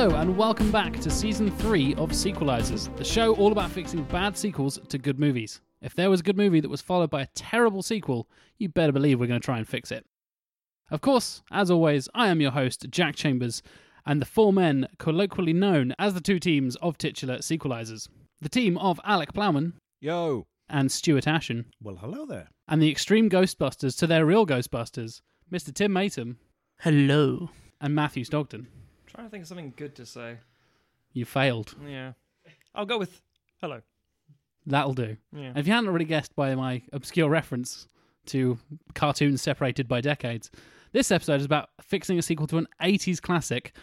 Hello, and welcome back to season three of Sequelisers, the show all about fixing bad sequels to good movies. If there was a good movie that was followed by a terrible sequel, you better believe we're going to try and fix it. Of course, as always, I am your host, Jack Chambers, and the four men colloquially known as the two teams of titular Sequelisers. The team of Alec Plowman Yo. and Stuart Ashen, Well, hello there. and the extreme Ghostbusters to their real Ghostbusters, Mr. Tim Matum Hello. and Matthew Stogden. trying to think of something good to say. You failed. Yeah. I'll go with hello. That'll do. Yeah. If you hadn't already guessed by my obscure reference to cartoons separated by decades, this episode is about fixing a sequel to an 80s classic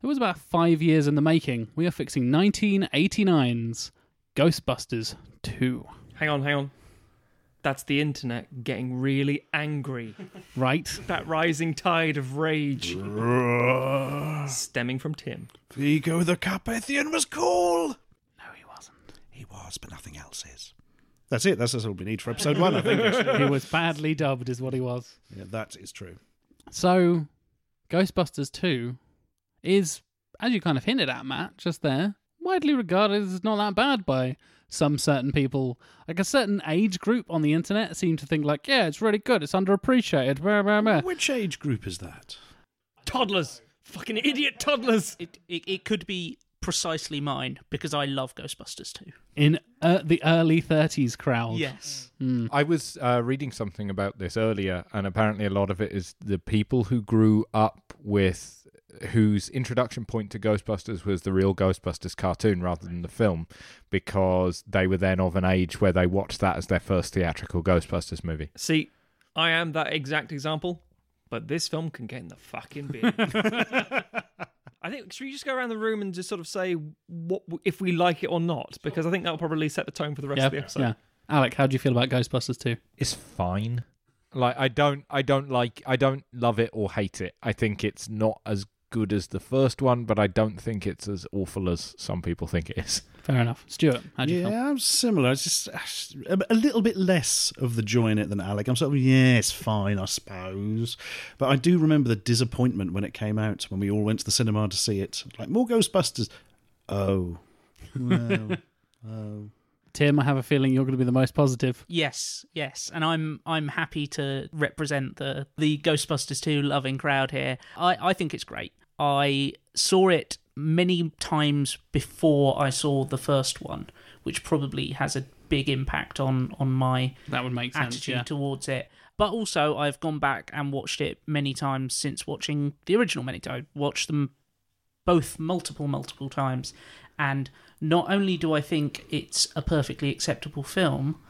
that was about five years in the making. We are fixing 1989's Ghostbusters 2. Hang on, hang on. That's the internet getting really angry. Right? that rising tide of rage stemming from Tim. Vigo the Carpathian was cool. No, he wasn't. He was, but nothing else is. That's it. That's, that's all we need for episode one, I think. actually. He was badly dubbed, is what he was. yeah, that is true. So, Ghostbusters 2 is, as you kind of hinted at, Matt, just there, widely regarded as not that bad by some certain people. Like a certain age group on the internet seem to think, like, yeah, it's really good, it's underappreciated. Blah, blah, blah. Which age group is that? Toddlers! Fucking idiot toddlers! It, it it could be precisely mine because I love Ghostbusters too. In uh, the early 30s crowd. Yes. I was uh, reading something about this earlier, and apparently a lot of it is the people who grew up with whose introduction point to Ghostbusters was the real Ghostbusters cartoon rather than the film, because they were then of an age where they watched that as their first theatrical Ghostbusters movie. See, I am that exact example, but this film can get in the fucking bin. I think should we just go around the room and just sort of say what if we like it or not? Because I think that'll probably set the tone for the rest Yeah. of the episode. yeah. Alec, how do you feel about Ghostbusters 2? It's fine. Like I don't, I don't like, I don't love it or hate it. I think it's not as good as the first one, but I don't think it's as awful as some people think it is. Fair enough. Stuart, how do you yeah, feel? I'm similar. It's just uh, a, a little bit less of the joy in it than Alec. I'm sort of, yeah, it's fine, I suppose. But I do remember the disappointment when it came out, when we all went to the cinema to see it. Like, more Ghostbusters. Oh. Well. oh. Tim, I have a feeling you're going to be the most positive. Yes, yes, and I'm I'm happy to represent the the Ghostbusters 2 loving crowd here. I I think it's great. I saw it many times before I saw the first one, which probably has a big impact on on my That would make sense, attitude yeah. towards it. But also, I've gone back and watched it many times since watching the original many times. Watched them both multiple, multiple times. And not only do I think it's a perfectly acceptable film,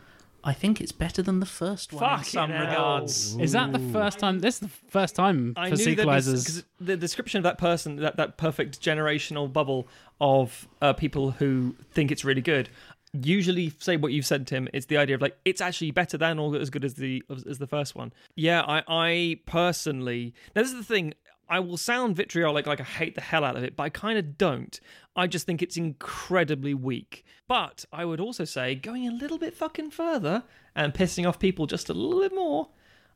I think it's better than the first one in Fucking some hell. regards. Is that the first time? This is the first time I for knew that Sequelisers. because the description of that person, that, that perfect generational bubble of uh, people who think it's really good, usually say what you've said, Tim. It's the idea of like it's actually better than or as good as the as, as the first one. Yeah, I I personally now this is the thing. I will sound vitriolic, like I hate the hell out of it, but I kind of don't. I just think it's incredibly weak. But I would also say, going a little bit fucking further and pissing off people just a little bit more,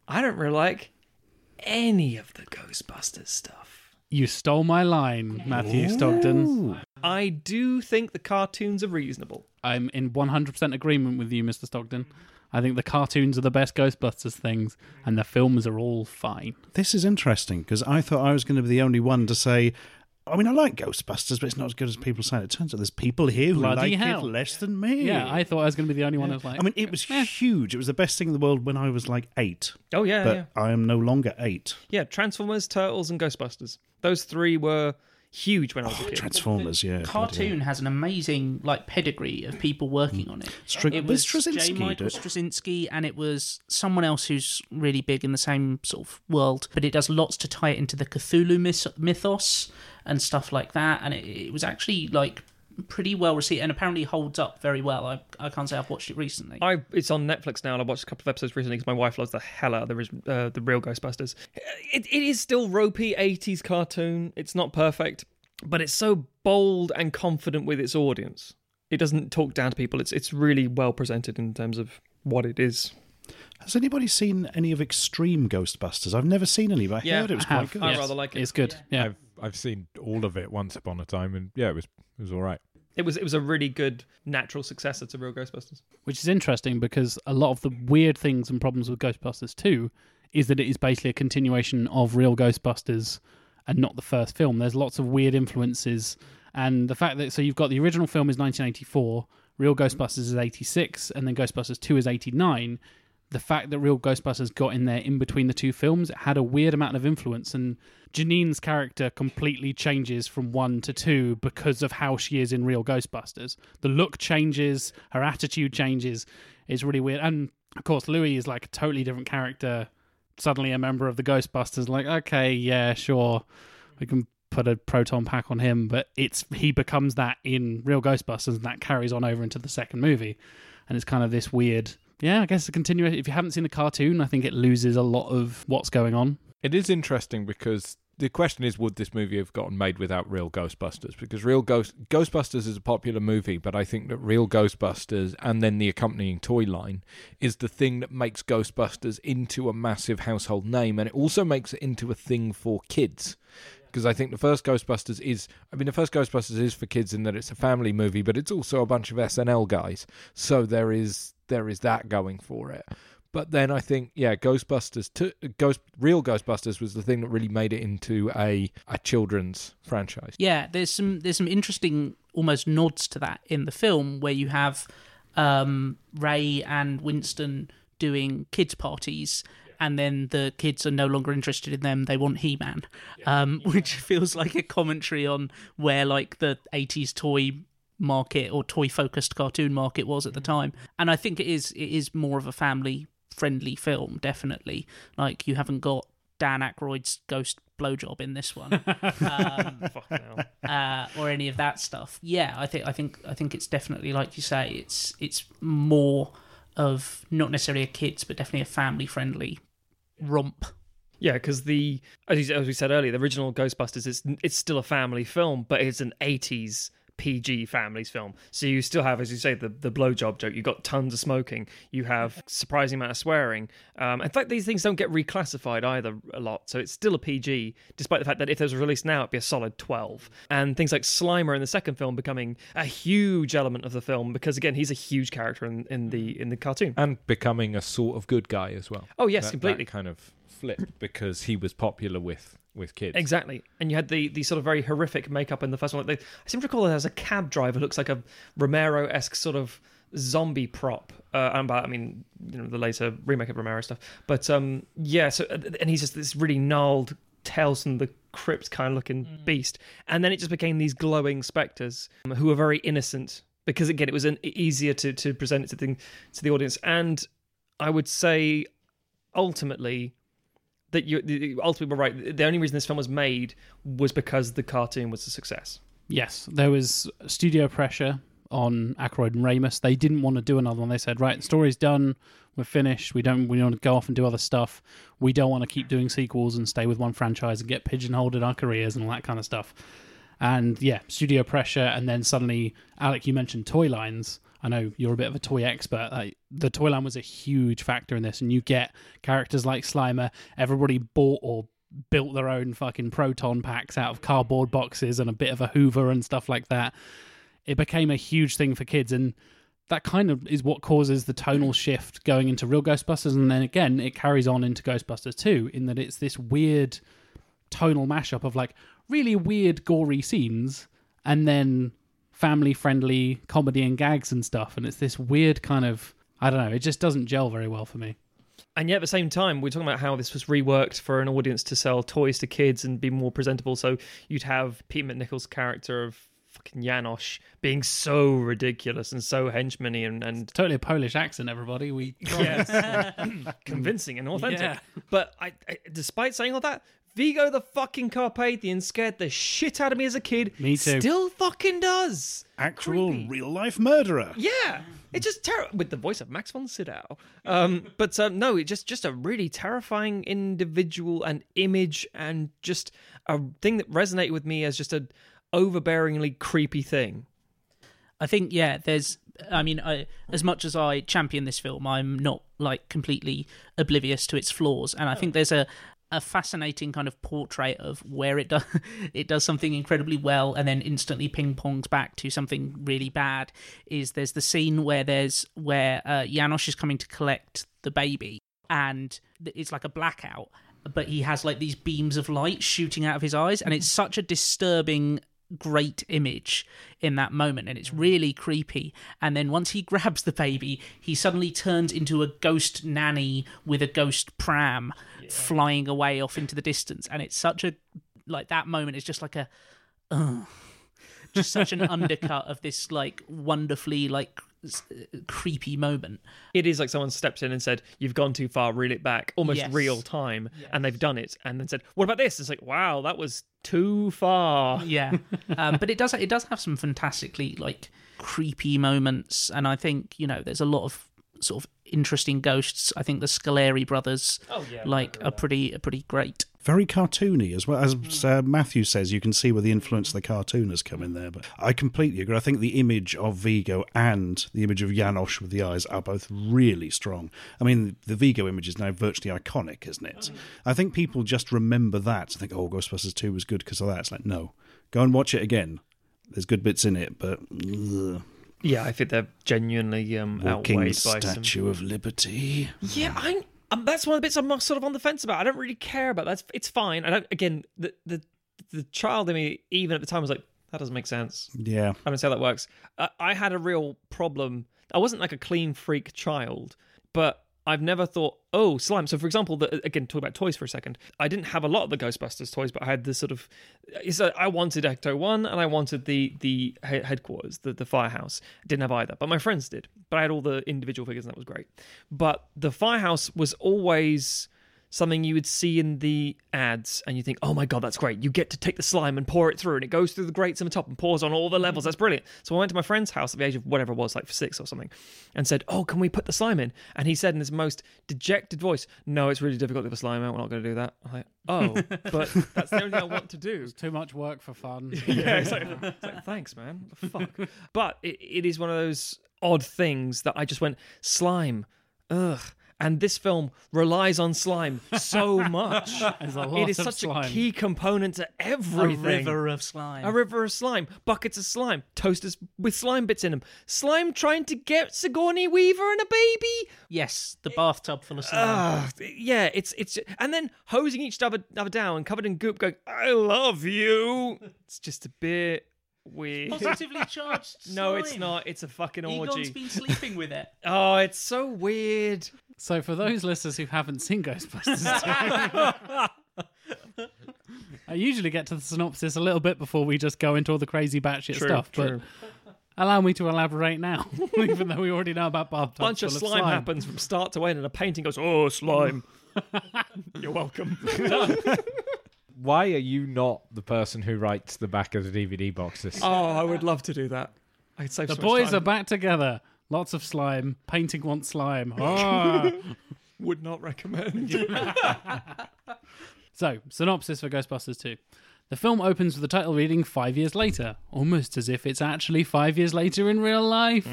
I don't really like any of the Ghostbusters stuff. You stole my line, Matthew Stogden. I do think the cartoons are reasonable. I'm in 100% agreement with you, Mr. Stogden. I think the cartoons are the best Ghostbusters things, and the films are all fine. This is interesting because I thought I was going to be the only one to say. I mean, I like Ghostbusters, but it's not as good as people say. It turns out there's people here who Bloody like hell. it less than me. Yeah, I thought I was going to be the only one who was like. I mean, it was huge. It was the best thing in the world when I was like eight. Oh yeah, but yeah, I am no longer eight. yeah. Transformers, Turtles, and Ghostbusters. Those three were huge when I was a Oh, kid. Transformers, yeah. bloody hell. Cartoon has an amazing like pedigree of people working mm. on it. Str- it was was J. Michael did- Straczynski, and it was someone else who's really big in the same sort of world. But it does lots to tie it into the Cthulhu myth- mythos and stuff like that. And it, it was actually like pretty well received, and apparently holds up very well. I I can't say I've watched it recently. I it's on Netflix now, and I watched a couple of episodes recently because my wife loves the hell out of the uh, the real Ghostbusters. It, it is still ropey '80s cartoon. It's not perfect, but it's so bold and confident with its audience. it doesn't talk down to people. It's it's really well presented in terms of what it is. Has anybody seen any of Extreme Ghostbusters? I've never seen any, but I Yeah, heard it was I quite have. good. I Yes. rather like it. It's good. Yeah. I've I've seen all of it once upon a time, and yeah, it was it was all right. It was it was a really good natural successor to Real Ghostbusters. Which is interesting because a lot of the weird things and problems with Ghostbusters 2 is that it is basically a continuation of real Ghostbusters and not the first film. There's lots of weird influences. And the fact that, so you've got the original film is 1984, Real mm-hmm. Ghostbusters is 86, and then Ghostbusters 2 is 89. The fact that Real Ghostbusters got in there in between the two films it had a weird amount of influence. And Janine's character completely changes from one to two because of how she is in Real Ghostbusters. The look changes, her attitude changes. It's really weird. And of course, Louis is like a totally different character. Suddenly, a member of the Ghostbusters, like, okay, yeah, sure, we can put a proton pack on him, but it's he becomes that in Real Ghostbusters, and that carries on over into the second movie, and it's kind of this weird. Yeah, I guess a continuation. If you haven't seen the cartoon, I think it loses a lot of what's going on. It is interesting because the question is would this movie have gotten made without real Ghostbusters? Because real Ghost Ghostbusters is a popular movie, but I think that real Ghostbusters and then the accompanying toy line is the thing that makes Ghostbusters into a massive household name and it also makes it into a thing for kids. Because I think the first Ghostbusters is, I mean, the first Ghostbusters is for kids in that it's a family movie, but it's also a bunch of SNL guys. So there is there is that going for it. But then I think, yeah, Ghostbusters, to, Ghost, real Ghostbusters was the thing that really made it into a a children's franchise. Yeah, there's some there's some interesting almost nods to that in the film where you have um, Ray and Winston doing kids parties. And then the kids are no longer interested in them; they want He-Man, um, which feels like a commentary on where like the '80s toy market or toy-focused cartoon market was at the time. And I think it is it is more of a family-friendly film, definitely. Like you haven't got Dan Aykroyd's ghost blowjob in this one. Um, uh, or any of that stuff. Yeah, I think I think I think it's definitely like you say. It's it's more of not necessarily a kids, but definitely a family friendly romp. Yeah, because the as, you, as we said earlier, the original Ghostbusters is it's still a family film, but it's an '80s PG families film. So you still have, as you say, the the blowjob joke. You've got tons of smoking. You have surprising amount of swearing. Um, in fact, these things don't get reclassified either a lot. So it's still a PG, despite the fact that if it was released now, it'd be a solid 12. And things like Slimer in the second film becoming a huge element of the film because again, he's a huge character in, in the in the cartoon. And becoming a sort of good guy as well. Oh yes, That- completely. That kind of flipped because he was popular with with kids. Exactly, and you had the the sort of very horrific makeup in the first one. Like they, I seem to recall it as a cab driver looks like a Romero esque sort of zombie prop. Uh, and by, I mean, you know, the later remake of Romero stuff. But um, yeah, so and he's just this really gnarled Tales from the Crypt kind of looking beast, and then it just became these glowing specters um, who were very innocent because again, it was an easier to to present it to the to the audience, and I would say ultimately that you ultimately were right. The only reason this film was made was because the cartoon was a success. Yes, there was studio pressure on Aykroyd and Ramis. They didn't want to do another one. They said, "Right, the story's done. We're finished. We don't. We want to go off and do other stuff. We don't want to keep doing sequels and stay with one franchise and get pigeonholed in our careers and all that kind of stuff." And yeah, studio pressure, and then suddenly, Alec, you mentioned toy lines. I know you're a bit of a toy expert. Like, the toy line was a huge factor in this, and you get characters like Slimer. Everybody bought or built their own fucking proton packs out of cardboard boxes and a bit of a Hoover and stuff like that. It became a huge thing for kids, and that kind of is what causes the tonal shift going into real Ghostbusters, and then again it carries on into Ghostbusters 2 in that it's this weird tonal mashup of like really weird gory scenes and then family friendly comedy and gags and stuff, and it's this weird kind of I don't know, it just doesn't gel very well for me. And yet, at the same time, we're talking about how this was reworked for an audience to sell toys to kids and be more presentable. So you'd have Pete MacNicol's character of fucking Janosz being so ridiculous and so henchmany and, and Totally a Polish accent, everybody. We convincing and authentic. Yeah. But I, I, despite saying all that, Vigo the fucking Carpathian scared the shit out of me as a kid. Me too. Still fucking does. Actual Creepy. real life murderer. Yeah, it's just terrible with the voice of Max von Sydow. Um, but um, no, it just just a really terrifying individual and image, and just a thing that resonated with me as just a overbearingly creepy thing. I think yeah, there's. I mean, I, as much as I champion this film, I'm not like completely oblivious to its flaws, and I think there's a a fascinating kind of portrait of where it does it does something incredibly well and then instantly ping pongs back to something really bad. Is there's the scene where there's where uh, Janosz is coming to collect the baby, and it's like a blackout, but he has like these beams of light shooting out of his eyes, and it's such a disturbing great image in that moment and it's really creepy. And then once he grabs the baby he suddenly turns into a ghost nanny with a ghost pram flying away off into the distance. And it's such a like that moment is just like a uh, just such an undercut of this like wonderfully like creepy moment It is like someone stepped in and said, "You've gone too far. Reel it back." Almost Yes. real time, and they've done it, and then said, "What about this?" It's like, "Wow, that was too far." yeah um, but it does it does have some fantastically like creepy moments and i think you know there's a lot of sort of interesting ghosts i think the Scoleri brothers Oh yeah, like are pretty are pretty great Very cartoony as well. As uh, Matthew says, you can see where the influence of the cartoon has come in there. But I completely agree. I think the image of Vigo and the image of Janosz with the eyes are both really strong. I mean, the Vigo image is now virtually iconic, isn't it? I think people just remember that and think, oh, Ghostbusters 2 was good because of that. It's like, no. Go and watch it again. There's good bits in it, but ugh. Yeah, I think they're genuinely um, Walking outweighed by some. Statue of Liberty. Yeah, I'm. Um, that's one of the bits I'm sort of on the fence about. I don't really care about. that. it's fine. I don't. Again, the the the child in me, even at the time, was like, that doesn't make sense. Yeah. I don't see how that works. Uh, I had a real problem. I wasn't like a clean freak child, but I've never thought, oh, slime. So, for example, the, again, talk about toys for a second. I didn't have a lot of the Ghostbusters toys, but I had this sort of. A, I wanted Ecto One, and I wanted the the headquarters, the the firehouse. Didn't have either, but my friends did. But I had all the individual figures, and that was great. But the firehouse was always something you would see in the ads and you think, oh my god, that's great. You get to take the slime and pour it through, and it goes through the grates on the top and pours on all the levels. Mm-hmm. That's brilliant. So I went to my friend's house at the age of whatever it was, like six or something, and said, oh, can we put the slime in? And he said in his most dejected voice, no, it's really difficult to get the slime out. We're not going to do that. I'm like, oh, but that's the only thing I want to do. It's Too much work for fun. yeah, it's like, it's like, thanks, man. Fuck. But it, it is one of those odd things that I just went slime. Ugh. And this film relies on slime so much. It is such slime. a key component to everything. a river of slime A river of slime, buckets of slime, toasters with slime bits in them, slime trying to get Sigourney Weaver and a baby. yes the bathtub full of slime Ah, yeah, it's it's and then hosing each other, other down, covered in goop, going, "I love you." It's just a bit weird. positively charged No, it's not. It's a fucking Egon's orgy. been sleeping with it Oh, it's so weird. So, for those listeners who haven't seen Ghostbusters 2, I usually get to the synopsis a little bit before we just go into all the crazy batshit True, stuff. true. But allow me to elaborate now, even though we already know about bathtubs bunch of full slime, happens from start to end, and a painting goes, "Oh, slime." You're welcome. Why are you not the person who writes the back of the DVD boxes? oh, I would love to do that. I'd save The so much boys time. are back together. Lots of slime. Painting wants slime. Ah. Would not recommend. So, synopsis for Ghostbusters 2. The film opens with the title reading five years later, almost as if it's actually five years later in real life.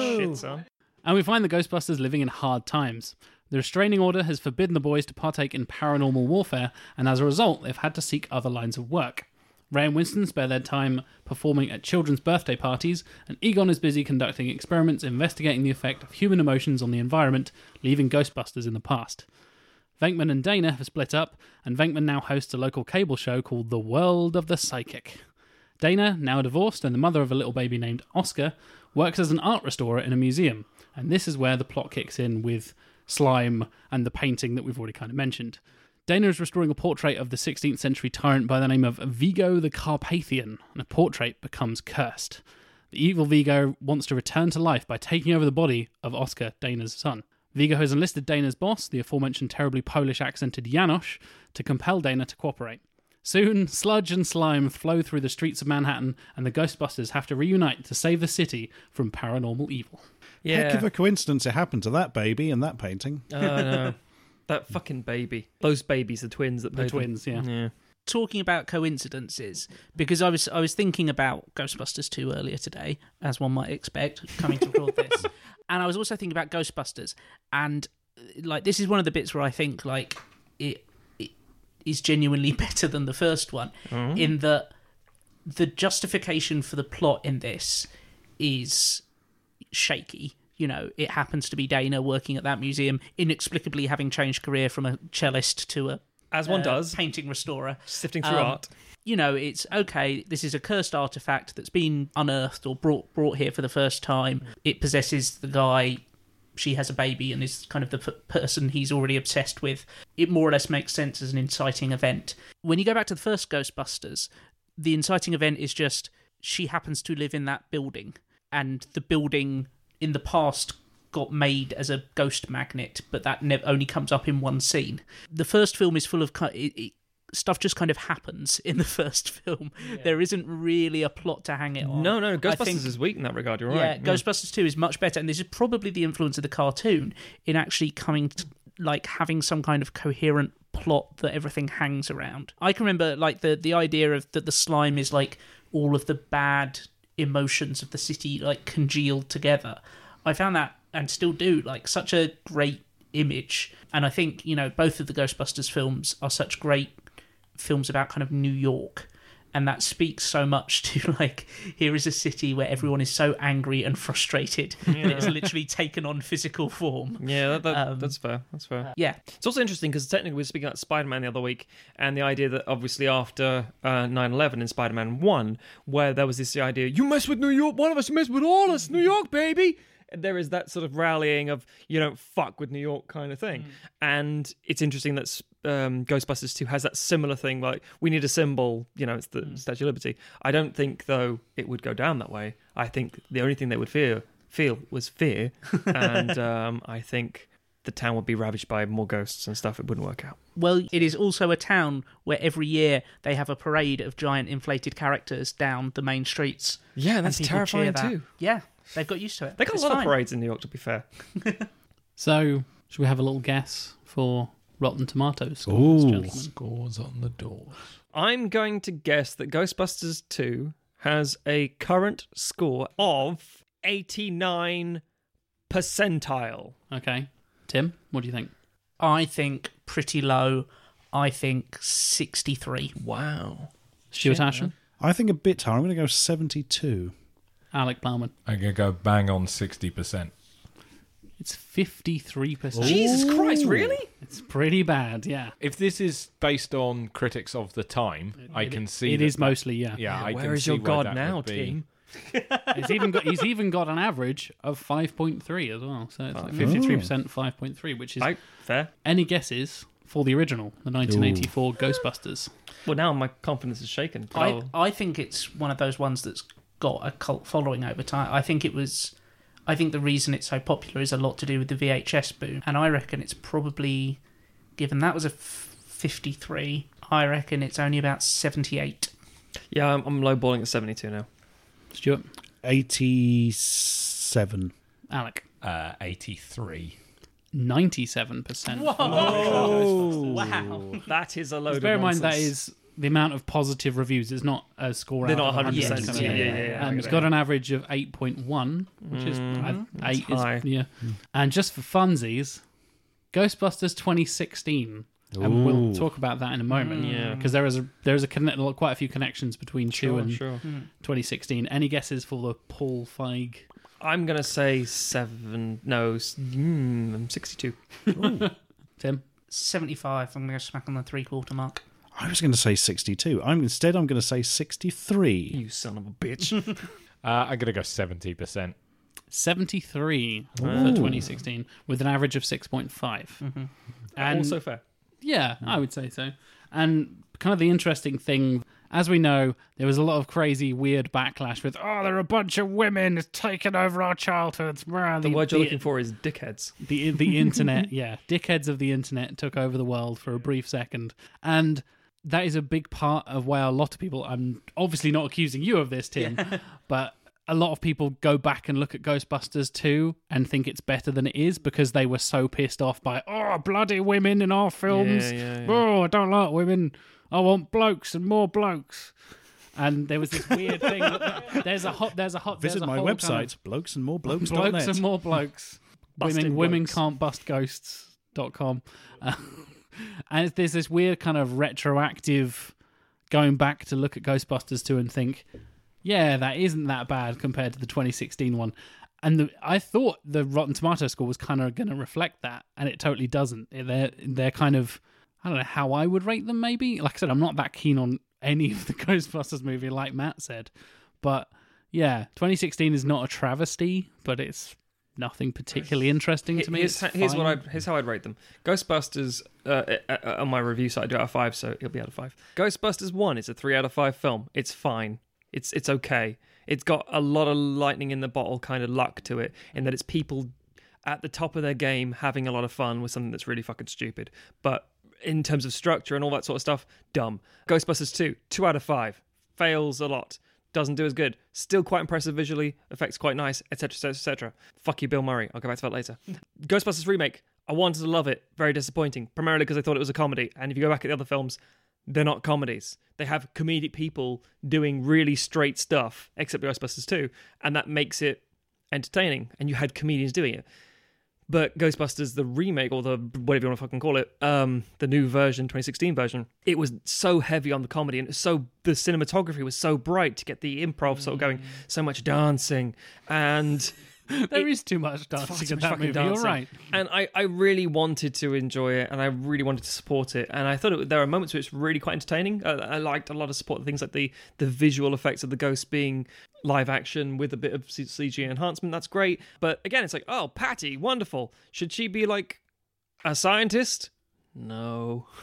Shit, son. And we find the Ghostbusters living in hard times. The restraining order has forbidden the boys to partake in paranormal warfare, and as a result, they've had to seek other lines of work. Ray and Winston spare their time performing at children's birthday parties, and Egon is busy conducting experiments investigating the effect of human emotions on the environment, leaving Ghostbusters in the past. Venkman and Dana have split up, and Venkman now hosts a local cable show called The World of the Psychic. Dana, now divorced and the mother of a little baby named Oscar, works as an art restorer in a museum, and this is where the plot kicks in with slime and the painting that we've already kind of mentioned. Dana is restoring a portrait of the 16th century tyrant by the name of Vigo the Carpathian, and the portrait becomes cursed. The evil Vigo wants to return to life by taking over the body of Oscar, Dana's son. Vigo has enlisted Dana's boss, the aforementioned terribly Polish accented Janosz, to compel Dana to cooperate. Soon, sludge and slime flow through the streets of Manhattan, and the Ghostbusters have to reunite to save the city from paranormal evil. Heck of a coincidence it happened to that baby and that painting. Oh no. That fucking baby. Those babies, the twins that The played them. twins, yeah. Yeah. talking about coincidences because I was I was thinking about Ghostbusters 2 earlier today, as one might expect, coming to record this. and I was also thinking about Ghostbusters and uh, like this is one of the bits where I think like it, it is genuinely better than the first one mm-hmm. in that the justification for the plot in this is shaky. You know, it happens to be Dana working at that museum, inexplicably having changed career from a cellist to a As one uh, does, painting restorer. sifting through um, art. You know, it's okay. This is a cursed artifact that's been unearthed or brought brought here for the first time. It possesses the guy. She has a baby and is kind of the p- person he's already obsessed with. It more or less makes sense as an inciting event. When you go back to the first Ghostbusters, the inciting event is just she happens to live in that building, and the building in the past got made as a ghost magnet, but that ne- only comes up in one scene. The first film is full of it, it, stuff just kind of happens in the first film. There isn't really a plot to hang it on. No, no, Ghostbusters think- is weak in that regard. You're yeah, right. Ghostbusters 2 is much better, and this is probably the influence of the cartoon in actually coming to, like having some kind of coherent plot that everything hangs around. I can remember like the the idea of that the slime is like all of the bad emotions of the city like congealed together. I found that and still do like such a great image, and I think you know both of the Ghostbusters films are such great films about kind of New York. And that speaks so much to like here is a city where everyone is so angry and frustrated and it's literally taken on physical form. Yeah, that, that, Um, that's fair. That's fair. Yeah, It's also interesting because technically we were speaking about Spider-Man the other week, and the idea that obviously after uh, 9/11 in Spider-Man One, where there was this idea, you mess with New York, one of us, mess with all us, New York, baby. There is that sort of rallying of you don't fuck with New York kind of thing, and it's interesting that um, Ghostbusters 2 has that similar thing. Like we need a symbol, you know, it's the Statue of Liberty. I don't think though it would go down that way. I think the only thing they would fear feel was fear, and um, I think the town would be ravaged by more ghosts and stuff. It wouldn't work out. well, it is also a town where every year they have a parade of giant inflated characters down the main streets. Yeah, that's terrifying that. too. Yeah, they've got used to it. They got It's a lot fine. of parades in New York, to be fair. So, should we have a little guess for Rotten Tomatoes scores, Ooh. gentlemen? Scores on the doors. I'm going to guess that Ghostbusters 2 has a current score of 89 percentile. Okay. Tim, what do you think? I think pretty low. I think 63. Wow. Stuart Shit, Ashen? I think a bit higher. I'm going to go 72. Alec Plowman? I'm going to go bang on 60%. It's 53%. Jesus Christ, really? It's pretty bad, yeah. If this is based on critics of the time, I It- can see It that is mostly, yeah. Yeah, I Where can is see your god now, would be- Tim? He's even got he's even got an average of 5.3 as well. So it's like 53% 5.3, which is I, fair. any guesses for the original, the 1984 Ghostbusters. Well, now my confidence is shaken. I. I think it's one of those ones that's got a cult following over time. I think it was. I think the reason it's so popular is a lot to do with the VHS boom, and I reckon it's probably, given that was a f- 53, I reckon it's only about 78. Yeah, I'm, I'm lowballing at 72 now. Stuart, 87. Alec, Uh, 83. 97%. Wow. That is a load Just of bear in mind that nonsense. is the amount of positive reviews. It's not a score They're out not 100%. 100%. Yeah, yeah, yeah, yeah, I Um, get it's it. got an average of 8.1, which is Mhm. uh, That's 8 high. is yeah. And just for funsies, Ghostbusters 2016. And we'll Ooh. talk about that in a moment. Yeah. Because there is a there is a connect, quite a few connections between two and sure. 2016. Any guesses for the Paul Feig? I'm going to say seven. No, s- mm, I'm 62. Tim? 75. I'm going to smack on the three quarter mark. I was going to say 62. I'm Instead, I'm going to say 63. You son of a bitch. Uh, I'm going to go 70%. 73 for 2016 with an average of 6.5. And also fair. Yeah, I would say so. And kind of the interesting thing, as we know, there was a lot of crazy, weird backlash with, oh, there are a bunch of women taking over our childhoods. Rah, The word you're looking for is dickheads. the the internet, yeah, dickheads of the internet took over the world for a brief second, and that is a big part of why a lot of people. I'm obviously not accusing you of this, Tim, but a lot of people go back and look at Ghostbusters 2 and think it's better than it is because they were so pissed off by oh bloody women in our films. Yeah, yeah, yeah. Oh, I don't like women. I want blokes and more blokes. And there was this weird thing. There's a hot. There's a hot. Visit a my whole kind of- website, blokes and more blokes. blokes and more blokes. Women women can't bust ghosts.com. Uh, and there's this weird kind of retroactive going back to look at Ghostbusters 2 and think, yeah, that isn't that bad compared to the 2016 one. And the, I thought the Rotten Tomato score was kind of going to reflect that, and it totally doesn't. They're they're kind of I don't know how I would rate them. Maybe like I said, I'm not that keen on any of the Ghostbusters movie, like Matt said. But yeah, 2016 is not a travesty, but it's nothing particularly interesting to me. Here's, here's what. I here's how I'd rate them. Ghostbusters uh, uh, uh, on my review site I do out of five, so it'll be out of five. Ghostbusters one is a three out of five film. It's fine. It's it's okay. It's got a lot of lightning in the bottle kind of luck to it, in that it's people at the top of their game having a lot of fun with something that's really fucking stupid. But in terms of structure and all that sort of stuff, dumb. Ghostbusters 2, 2 out of 5. Fails a lot. Doesn't do as good. Still quite impressive visually. Effects quite nice, etc., etc., etc. Fuck you, Bill Murray. I'll go back to that later. Ghostbusters remake. I wanted to love it. Very disappointing. Primarily because I thought it was a comedy. And if you go back at the other films, they're not comedies. They have comedic people doing really straight stuff, except Ghostbusters 2. And that makes it entertaining. And you had comedians doing it. But Ghostbusters, the remake or the whatever you want to fucking call it, um, the new version, 2016 version, it was so heavy on the comedy and so the cinematography was so bright to get the improv sort of going, so much dancing, and There is too much dancing in that movie. You're right. and I, I really wanted to enjoy it and I really wanted to support it and I thought it, there are moments where it's really quite entertaining. Uh, I liked a lot of support things like the the visual effects of the ghosts being live action with a bit of CG enhancement. That's great, but again, it's like oh Patty, wonderful. Should she be like a scientist? No.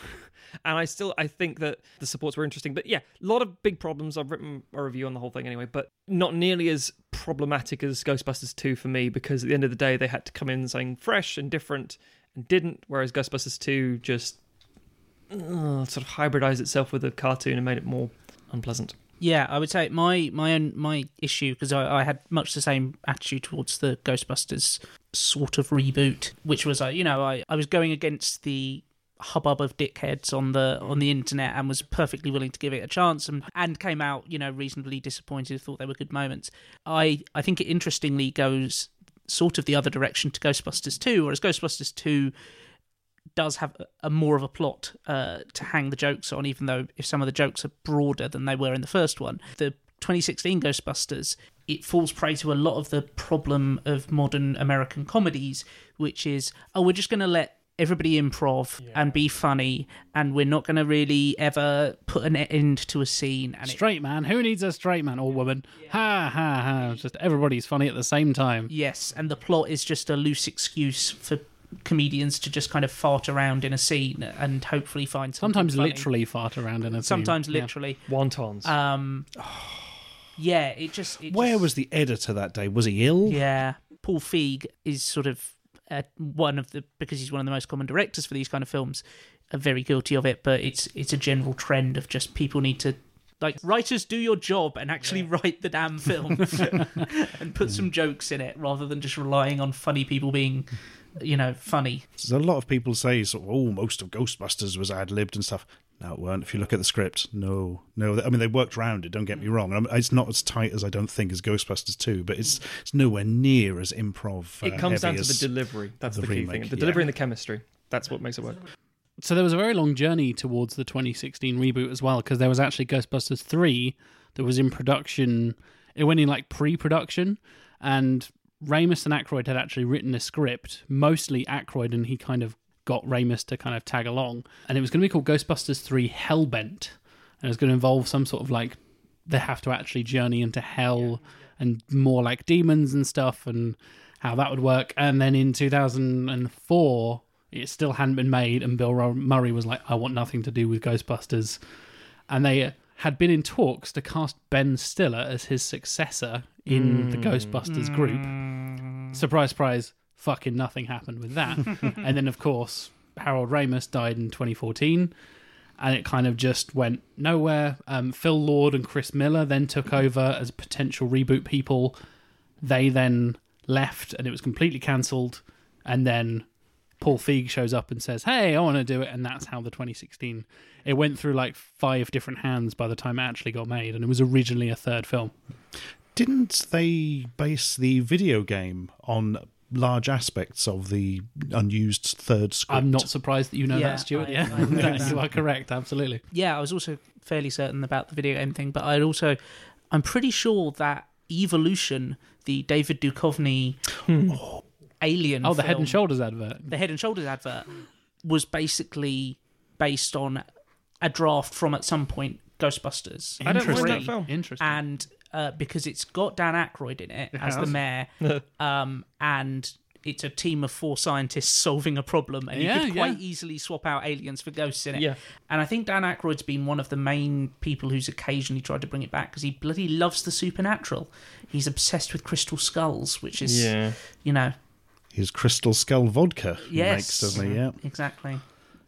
And I still I think that the supports were interesting, but yeah, a lot of big problems. I've written a review on the whole thing anyway, but not nearly as problematic as Ghostbusters 2 for me because at the end of the day they had to come in saying fresh and different and didn't, whereas Ghostbusters 2 just uh, sort of hybridized itself with a cartoon and made it more unpleasant. Yeah, I would say my my own my issue because I, I had much the same attitude towards the Ghostbusters sort of reboot, which was uh, you know I, I was going against the hubbub of dickheads on the on the internet and was perfectly willing to give it a chance and and came out you know reasonably disappointed thought they were good moments. I i think it interestingly goes sort of the other direction to ghostbusters 2 whereas ghostbusters 2 does have a, a more of a plot uh, to hang the jokes on, even though if some of the jokes are broader than they were in the first one. The 2016 Ghostbusters, it falls prey to a lot of the problem of modern American comedies, which is, oh, we're just going to let everybody improv and be funny, and we're not going to really ever put an end to a scene. And it, Straight man. Who needs a straight man or woman? Ha ha ha. Just everybody's funny at the same time. Yes, and the plot is just a loose excuse for comedians to just kind of fart around in a scene and hopefully find something Sometimes funny. literally fart around in a scene. sometimes Yeah. literally. Wontons. Um, yeah, it just. It Where just- was the editor that day? Was he ill? Yeah, Paul Feig is sort of uh, one of the because he's one of the most common directors for these kind of films. Are very guilty of it, but it's it's a general trend of just people need to. Like writers, do your job and actually write the damn film and put some jokes in it, rather than just relying on funny people being, you know, funny. There's a lot of people say, sort of, oh, most of Ghostbusters was ad libbed and stuff. No, it weren't. If you look at the script, no, no. I mean, they worked around it. Don't get me wrong. Um, It's not as tight as I don't think as Ghostbusters two, but it's it's nowhere near as improv. Uh, it comes down to the delivery. That's the the, key remake, thing. The yeah. delivery and the chemistry. That's what makes it work. So there was a very long journey towards the 2016 reboot as well, because there was actually Ghostbusters 3 that was in production. It went in like pre-production, and Ramis and Aykroyd had actually written a script, mostly Aykroyd, and he kind of got Ramis to kind of tag along. And it was going to be called Ghostbusters 3 Hellbent, and it was going to involve some sort of like they have to actually journey into hell and more like demons and stuff, and how that would work. And then in 2004, it still hadn't been made, and Bill Murray was like, "I want nothing to do with Ghostbusters," and they had been in talks to cast Ben Stiller as his successor in the Ghostbusters group. Surprise, surprise! Fucking nothing happened with that. and then, of course, Harold Ramis died in 2014, and it kind of just went nowhere. Um, Phil Lord and Chris Miller then took over as potential reboot people. They then left, and it was completely cancelled. And then Paul Feig shows up and says, "Hey, I want to do it," and that's how the 2016 it went through like five different hands by the time it actually got made, and it was originally a third film. Didn't they base the video game on large aspects of the unused third script? I'm not surprised that you know Yeah, that, Stuart. I- yeah, I know that. you are correct. Absolutely. Yeah, I was also fairly certain about the video game thing, but I'd also, I'm pretty sure that Evolution, the David Duchovny hmm. oh, Alien, Oh, the Head and Shoulders advert. the Head and Shoulders advert, was basically based on a draft from at some point Ghostbusters. I don't mind that film. Interesting. and uh, because it's got Dan Aykroyd in it, It as the mayor, um, and it's a team of four scientists solving a problem, and Yeah, you could quite yeah. easily swap out aliens for ghosts in it. Yeah. And I think Dan Aykroyd's been one of the main people who's occasionally tried to bring it back because he bloody loves the supernatural. He's obsessed with crystal skulls, which is, Yeah. you know, His Crystal Skull vodka he Yes. makes, doesn't he? Yeah. exactly.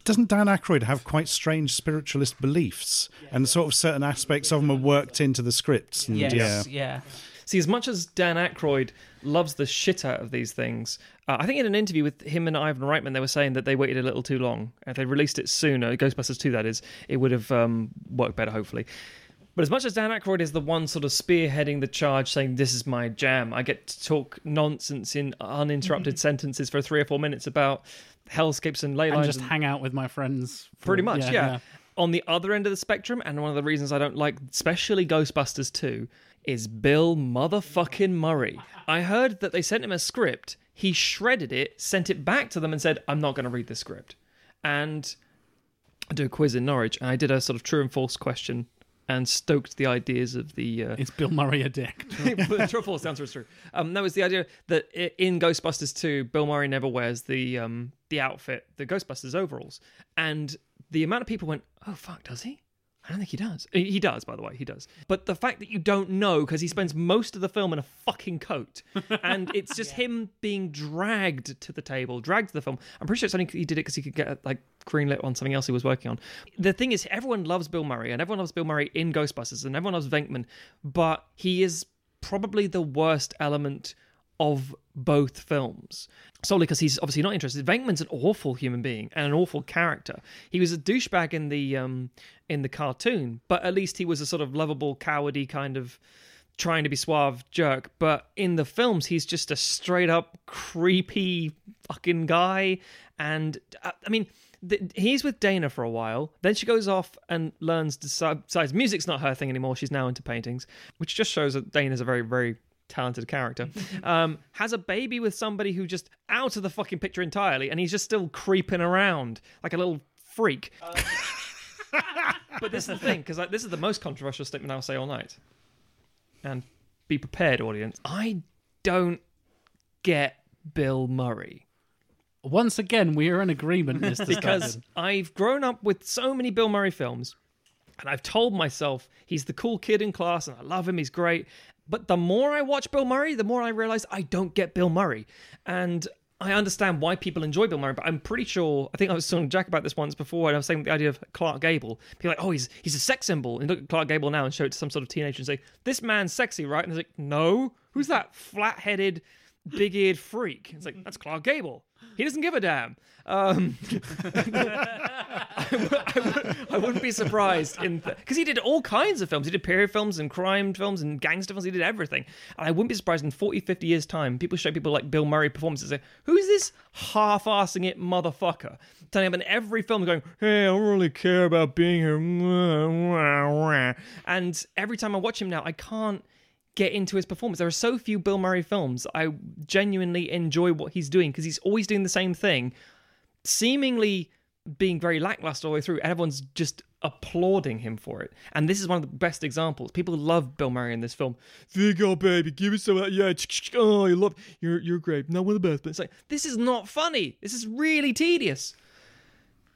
Doesn't Dan Aykroyd have quite strange spiritualist beliefs, and sort of certain aspects of them are worked into the scripts? And, Yes, Yeah. yeah. See, as much as Dan Aykroyd loves the shit out of these things, uh, I think in an interview with him and Ivan Reitman, they were saying that they waited a little too long. If they released it sooner, Ghostbusters 2, that is, it would have um, worked better, hopefully. But as much as Dan Aykroyd is the one sort of spearheading the charge, saying, This is my jam, I get to talk nonsense in uninterrupted mm-hmm. sentences for three or four minutes about hellscapes and ley and lines. just and- hang out with my friends. for- Pretty much, yeah, On the other end of the spectrum, and one of the reasons I don't like, especially Ghostbusters 2, is Bill motherfucking Murray. I heard that they sent him a script, he shredded it, sent it back to them, and said, I'm not going to read this script. And I do a quiz in Norwich, and I did a sort of true and false question and stoked the ideas of the. Uh, Is Bill Murray a dick? but true or false, the answer is true. Um, no, it's the idea that in Ghostbusters 2, Bill Murray never wears the um, the outfit, the Ghostbusters overalls, and the amount of people went, "Oh fuck, does he?" I don't think he does. He does, by the way, he does. But the fact that you don't know because he spends most of the film in a fucking coat, and it's just him being dragged to the table, dragged to the film. I'm pretty sure it's only he did it because he could get like greenlit on something else he was working on. The thing is, everyone loves Bill Murray, and everyone loves Bill Murray in Ghostbusters, and everyone loves Venkman, but he is probably the worst element of both films solely because he's obviously not interested. Venkman's an awful human being and an awful character. He was a douchebag in the um in the cartoon, but at least he was a sort of lovable, cowardy kind of trying to be suave jerk. But in the films, he's just a straight up creepy fucking guy. And uh, I mean. He's with Dana for a while. Then she goes off and learns decides music's not her thing anymore. She's now into paintings, which just shows that Dana's a very, very talented character, um, has a baby with somebody who just out of the fucking picture entirely, and he's just still creeping around like a little freak. but this is the thing, because like, this is the most controversial statement I'll say all night. And be prepared, audience. I don't get Bill Murray Once again, we are in agreement in this discussion. because I've grown up with so many Bill Murray films, and I've told myself he's the cool kid in class, and I love him. He's great. But the more I watch Bill Murray, the more I realize I don't get Bill Murray, and I understand why people enjoy Bill Murray. But I'm pretty sure I think I was talking to Jack about this once before, and I was saying the idea of Clark Gable. People like, oh, he's he's a sex symbol, and look at Clark Gable now and show it to some sort of teenager and say, this man's sexy, right? And it's like, no, who's that flat-headed? Big-eared freak. It's like that's Clark Gable. He doesn't give a damn. Um, I, w- I w- I wouldn't be surprised in because he did all kinds of films. He did period films and crime films and gangster films. He did everything. And I wouldn't be surprised in 40, 50 years' time, people show people like Bill Murray performances. Say, Who's this half-assing it motherfucker? Turning up in every film, going, "Hey, I don't really care about being here." And every time I watch him now, I can't get into his performance. There are so few Bill Murray films I genuinely enjoy what he's doing because he's always doing the same thing, seemingly being very lackluster all the way through. And everyone's just applauding him for it. And this is one of the best examples. People love Bill Murray in this film. Vigo, baby, give me some of that. Yeah, oh, you love you're you're great. Not one of the best, but it's like this is not funny. This is really tedious.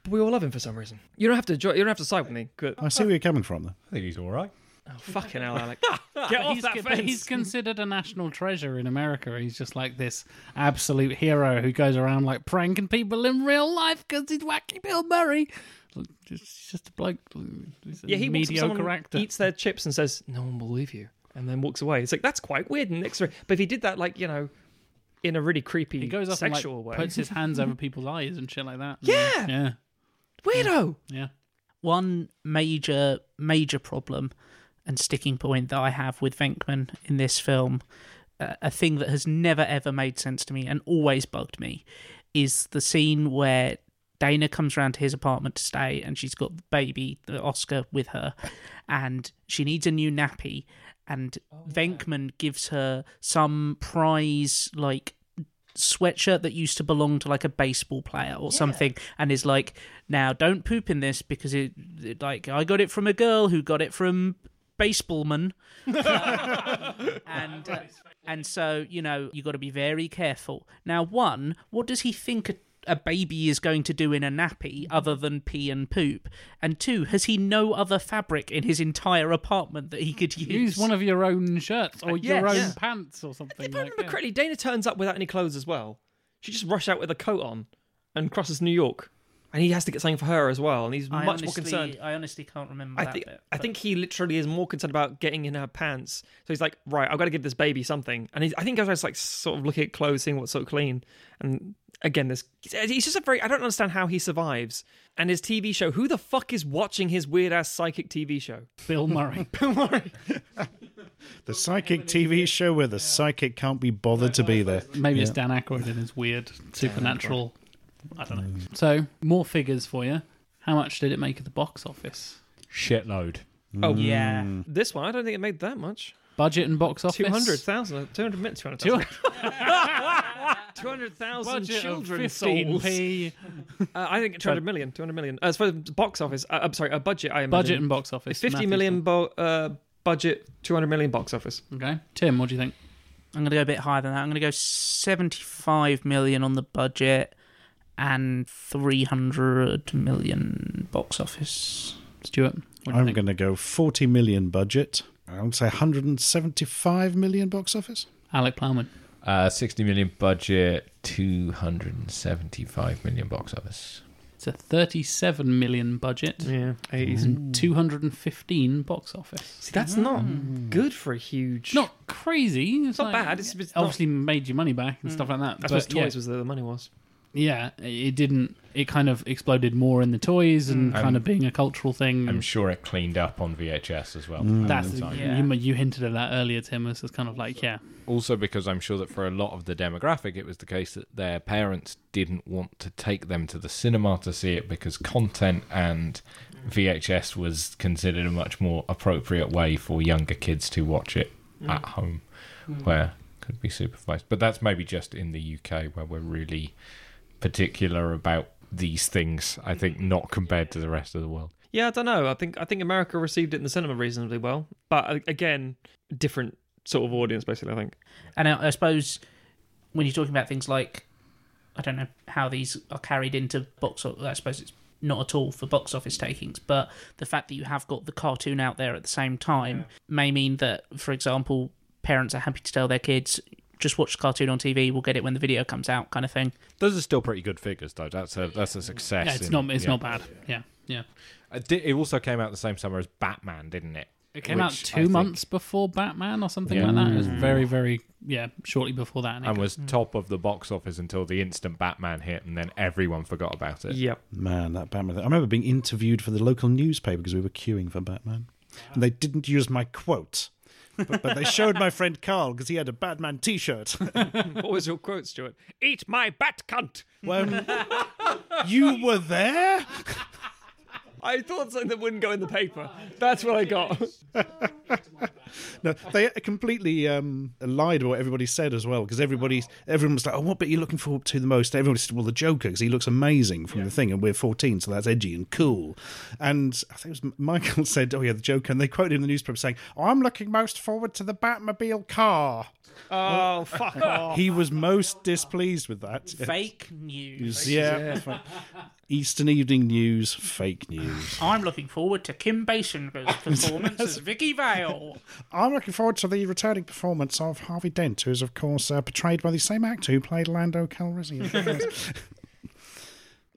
But we all love him for some reason. You don't have to. jo- You don't have to side with me. Good. I see where you're coming from, though. I think he's all right. Oh, fucking hell, Alec. Get off he's, that but fence. he's considered a national treasure in America. He's just like this absolute hero who goes around like pranking people in real life because he's wacky Bill Murray. Just, just a bloke. He's a Yeah, he walks up to mediocre actor. eats their chips and says, "No one will believe you," and then walks away. It's like that's quite weird and extra. But if he did that, like you know, in a really creepy He goes up and sexual like, way. puts his hands over people's eyes and shit like that. Yeah. yeah, Weirdo. yeah. One major, major problem and sticking point that I have with Venkman in this film, uh, a thing that has never ever made sense to me and always bugged me, is the scene where Dana comes round to his apartment to stay and she's got the baby, the Oscar, with her, and she needs a new nappy. And Venkman gives her some prize, like sweatshirt that used to belong to like a baseball player or something and is like now don't poop in this because it, it- like i got it from a girl who got it from baseballman and uh, and so you know you got to be very careful now one what does he think a, a baby is going to do in a nappy other than pee and poop and two has he no other fabric in his entire apartment that he could use Use one of your own shirts or yes. your own Yeah. pants or something. If I like remember that. correctly, Dana turns up without any clothes as well. She just rushed out with a coat on and crosses New York, and he has to get something for her as well, and he's I much honestly, more concerned. I honestly can't remember I think bit. I think he literally is more concerned about getting in her pants. So he's like, right, I've got to give this baby something, and he's, I think I was like sort of looking at clothes, seeing what's so clean, and again, this he's just a very I don't understand how he survives. And his TV show, who the fuck is watching his weird ass psychic TV show? Bill Murray. The psychic TV show where the psychic can't be bothered to be there. Maybe it's Dan Aykroyd and his weird supernatural. I don't know. So more figures for you. How much did it make at the box office? Shitload. Oh yeah This one, I don't think it made that much. Budget and box office. Two hundred thousand, two hundred minutes, two hundred thousand. Two hundred thousand Budget children of 15p. Uh, I think 200 million. 200 million. Uh, as far as box office, uh, I'm sorry, a budget. I imagine. Budget and box office. It's 50 Matthew's million one. bo- uh, budget, 200 million box office. Okay. Tim, what do you think? I'm going to go a bit higher than that. I'm going to go 75 million on the budget and 300 million box office. Stuart, what do you I'm going to go 40 million budget. I would say 175 million box office. Alec Plowman. Uh, 60 million budget, 275 million box office. It's a 37 million budget Yeah, 80s. and 215 box office. See, that's not good for a huge. Not crazy. It's, It's not like- bad. It's, it's not, obviously made you money back and stuff like that. That's but suppose toys yeah, was where the money was. Yeah, it didn't. It kind of exploded more in the toys and Mm. kind Um, of being a cultural thing. I'm sure it cleaned up on VHS as well. at Mm. That's the time. Yeah. you, you hinted at that earlier, Tim. It's kind of like yeah, Also, because I'm sure that for a lot of the demographic, it was the case that their parents didn't want to take them to the cinema to see it because content and VHS was considered a much more appropriate way for younger kids to watch it at home, where it could be supervised. But that's maybe just in the UK where we're really particular about these things. I think not compared to the rest of the world. Yeah, I don't know. I think I think America received it in the cinema reasonably well, but again, different sort of audience. Basically, I think. And I, I suppose when you're talking about things like, I don't know how these are carried into box office, I suppose it's not at all for box office takings, but the fact that you have got the cartoon out there at the same time may mean that, for example, parents are happy to tell their kids, just watch the cartoon on TV, we'll get it when the video comes out, kind of thing. Those are still pretty good figures, though. That's a that's a success. yeah. It's in- not. It's yeah. not bad. Yeah, yeah. Uh, it also came out the same summer as Batman, didn't it? It came out Which I two think- months before Batman or something Yeah. like that. It was mm. very, very yeah, shortly before that. And it and got- was mm. top of the box office until the instant Batman hit, and then everyone forgot about it. Yep. Man, that Batman. I remember being interviewed for the local newspaper because we were queuing for Batman. And they didn't use my quote. But, but they showed my friend Carl because he had a Batman t shirt. what was your quote, Stuart? Eat my bat cunt. when you were there? I thought something that wouldn't go in the paper. That's what I got. No, they completely um, lied about what everybody said as well because everybody, everyone was like, "Oh, what bit are you looking forward to the most?" Everybody said, "Well, the Joker because he looks amazing from the thing, and we're 14, so that's edgy and cool." And I think it was Michael said, "Oh yeah, the Joker," and they quoted him in the newspaper saying, oh, "I'm looking most forward to the Batmobile car." Oh, fuck off. He was most displeased with that. Fake news. Yeah, that's right. Eastern Evening News, fake news. I'm looking forward to Kim Basinger's performance as Vicki Vale. I'm looking forward to the returning performance of Harvey Dent, who is, of course, uh, portrayed by the same actor who played Lando Calrissian.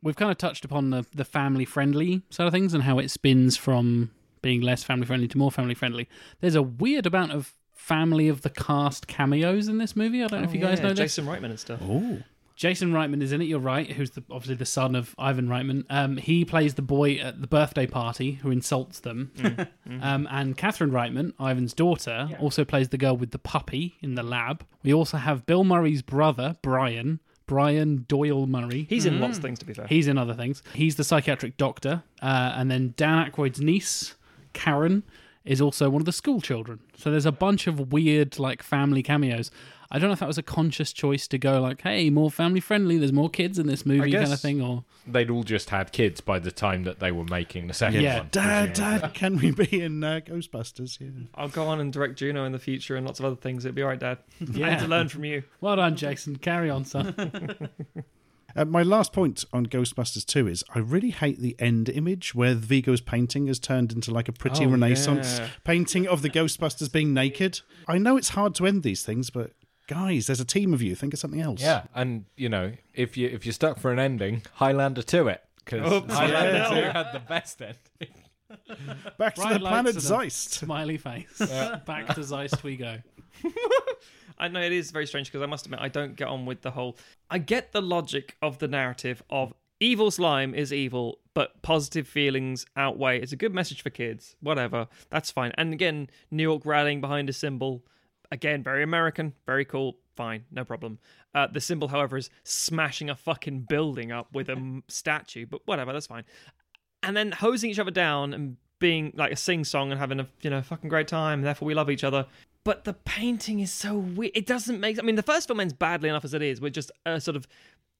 we've kind of touched upon the the family friendly side of things and how it spins from being less family friendly to more family friendly. There's a weird amount of family of the cast cameos in this movie. I don't know if you guys Oh, Yeah, know this. Jason Reitman and stuff. Oh, Jason Reitman is in it. You're right. Who's the, obviously the son of Ivan Reitman. Um, he plays the boy at the birthday party who insults them. um, and Catherine Reitman, Ivan's daughter, also plays the girl with the puppy in the lab. We also have Bill Murray's brother, Brian. Brian Doyle Murray. He's in lots of things, to be fair. He's in other things. He's the psychiatric doctor. Uh, and then Dan Aykroyd's niece, Karen, is also one of the school children. So there's a bunch of weird, like, family cameos. I don't know if that was a conscious choice to go, like, hey, more family friendly, there's more kids in this movie, kind of thing, or. They'd all just had kids by the time that they were making the second Yeah. one. Dad. Dad, can we be in uh, Ghostbusters? Yeah. I'll go on and direct Juno in the future and lots of other things. It'll be all right, Dad. I Yeah. need to learn from you. Well done, Jason. Carry on, son. Uh, my last point on Ghostbusters 2 is I really hate the end image where Vigo's painting has turned into like a pretty Oh, Renaissance yeah. painting of the Ghostbusters being naked. I know it's hard to end these things, but guys, there's a team of you. Think of something else. Yeah, and you know, if you if you're stuck for an ending, Highlander to it because Oops. Highlander Yeah. two had the best ending. Back to Bright the lights planet and a Zeist. Smiley face. Back to Zeist we go. I know it is very strange because I must admit I don't get on with the whole. I get the logic of the narrative of evil slime is evil, but positive feelings outweigh. It's a good message for kids. Whatever, that's fine. And again, New York rallying behind a symbol. Again, very American, very cool. Fine, no problem. Uh, the symbol, however, is smashing a fucking building up with a statue, but whatever, that's fine. And then hosing each other down and being like a sing song and having a you know fucking great time. Therefore, we love each other but the painting is so weird. It doesn't make. I mean, the first film ends badly enough as it is, We're just a sort of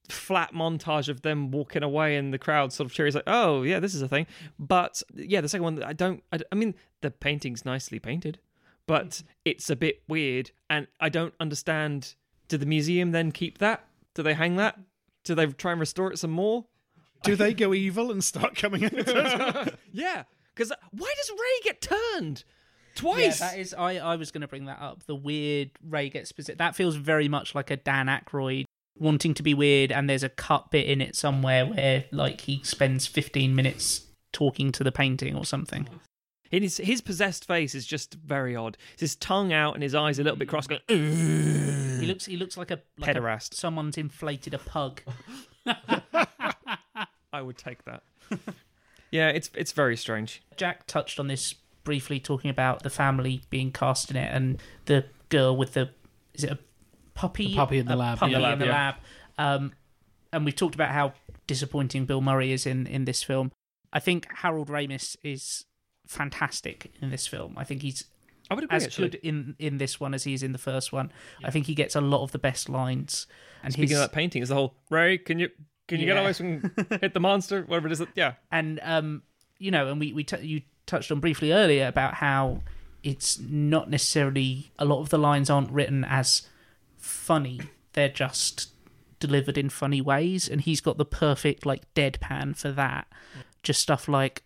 flat montage of them walking away and the crowd sort of cheers like, "Oh yeah, this is a thing." But yeah, the second one, I don't. I, I mean, the painting's nicely painted, but it's a bit weird, and I don't understand. Did the museum then keep that? Do they hang that? Do they try and restore it some more? Do they go evil and start coming out? Yeah, because why does Ray get turned Twice. Yeah, twice? that is. I, I was going to bring that up. The weird Ray gets specific. That feels very much like a Dan Aykroyd wanting to be weird, and there's a cut bit in it somewhere where like he spends 15 minutes talking to the painting or something. His, his possessed face is just very odd. It's his tongue out and his eyes a little bit cross, going. "Ugh." He looks. He looks like a like a- Pederast. someone's inflated a pug. I would take that. yeah, it's it's very strange. Jack touched on this briefly, talking about the family being cast in it, and the girl with the is it a puppy? The puppy in the A lab, Puppy yeah. in the Yeah. lab. Um, and we've talked about how disappointing Bill Murray is in in this film. I think Harold Ramis is fantastic in this film. I think he's I would agree. as actually. good in in this one as he is in the first one. I think he gets a lot of the best lines. And Speaking his, of that painting, is the whole Ray? Can you can you get Yeah. away from hit the monster? Whatever it is. that- Yeah, and um, you know, and we we t- you touched on briefly earlier about how it's not necessarily a lot of the lines aren't written as funny; they're just delivered in funny ways, and he's got the perfect like deadpan for that. Just stuff like,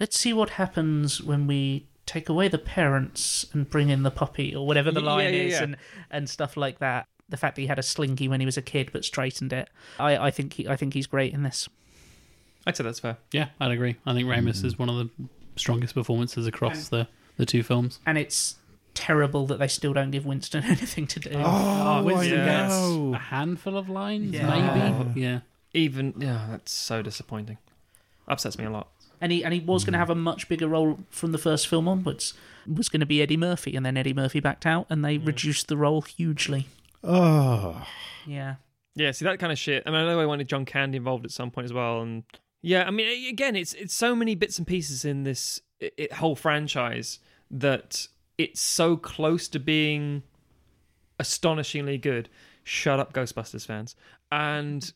"Let's see what happens when we." Take away the parents and bring in the puppy, or whatever the line yeah, is, yeah. and and stuff like that. The fact that he had a slinky when he was a kid but straightened it, I, I think he, I think he's great in this. I'd say that's fair. Yeah, I'd agree. I think Ramis mm. is one of the strongest performances across the, the two films. and it's terrible that they still don't give Winston anything to do. Oh, oh Winston I gets a handful of lines, Yeah. maybe. Yeah. Even yeah, that's so disappointing. Upsets me a lot. And he and he was going to hmm. have a much bigger role from the first film onwards. Was going to be Eddie Murphy, and then Eddie Murphy backed out, and they hmm. reduced the role hugely. Oh, Yeah, Yeah, see that kind of shit. I mean, I know I wanted John Candy involved at some point as well, and yeah, I mean, again, it's it's so many bits and pieces in this i i whole franchise that it's so close to being astonishingly good. Shut up, Ghostbusters fans, and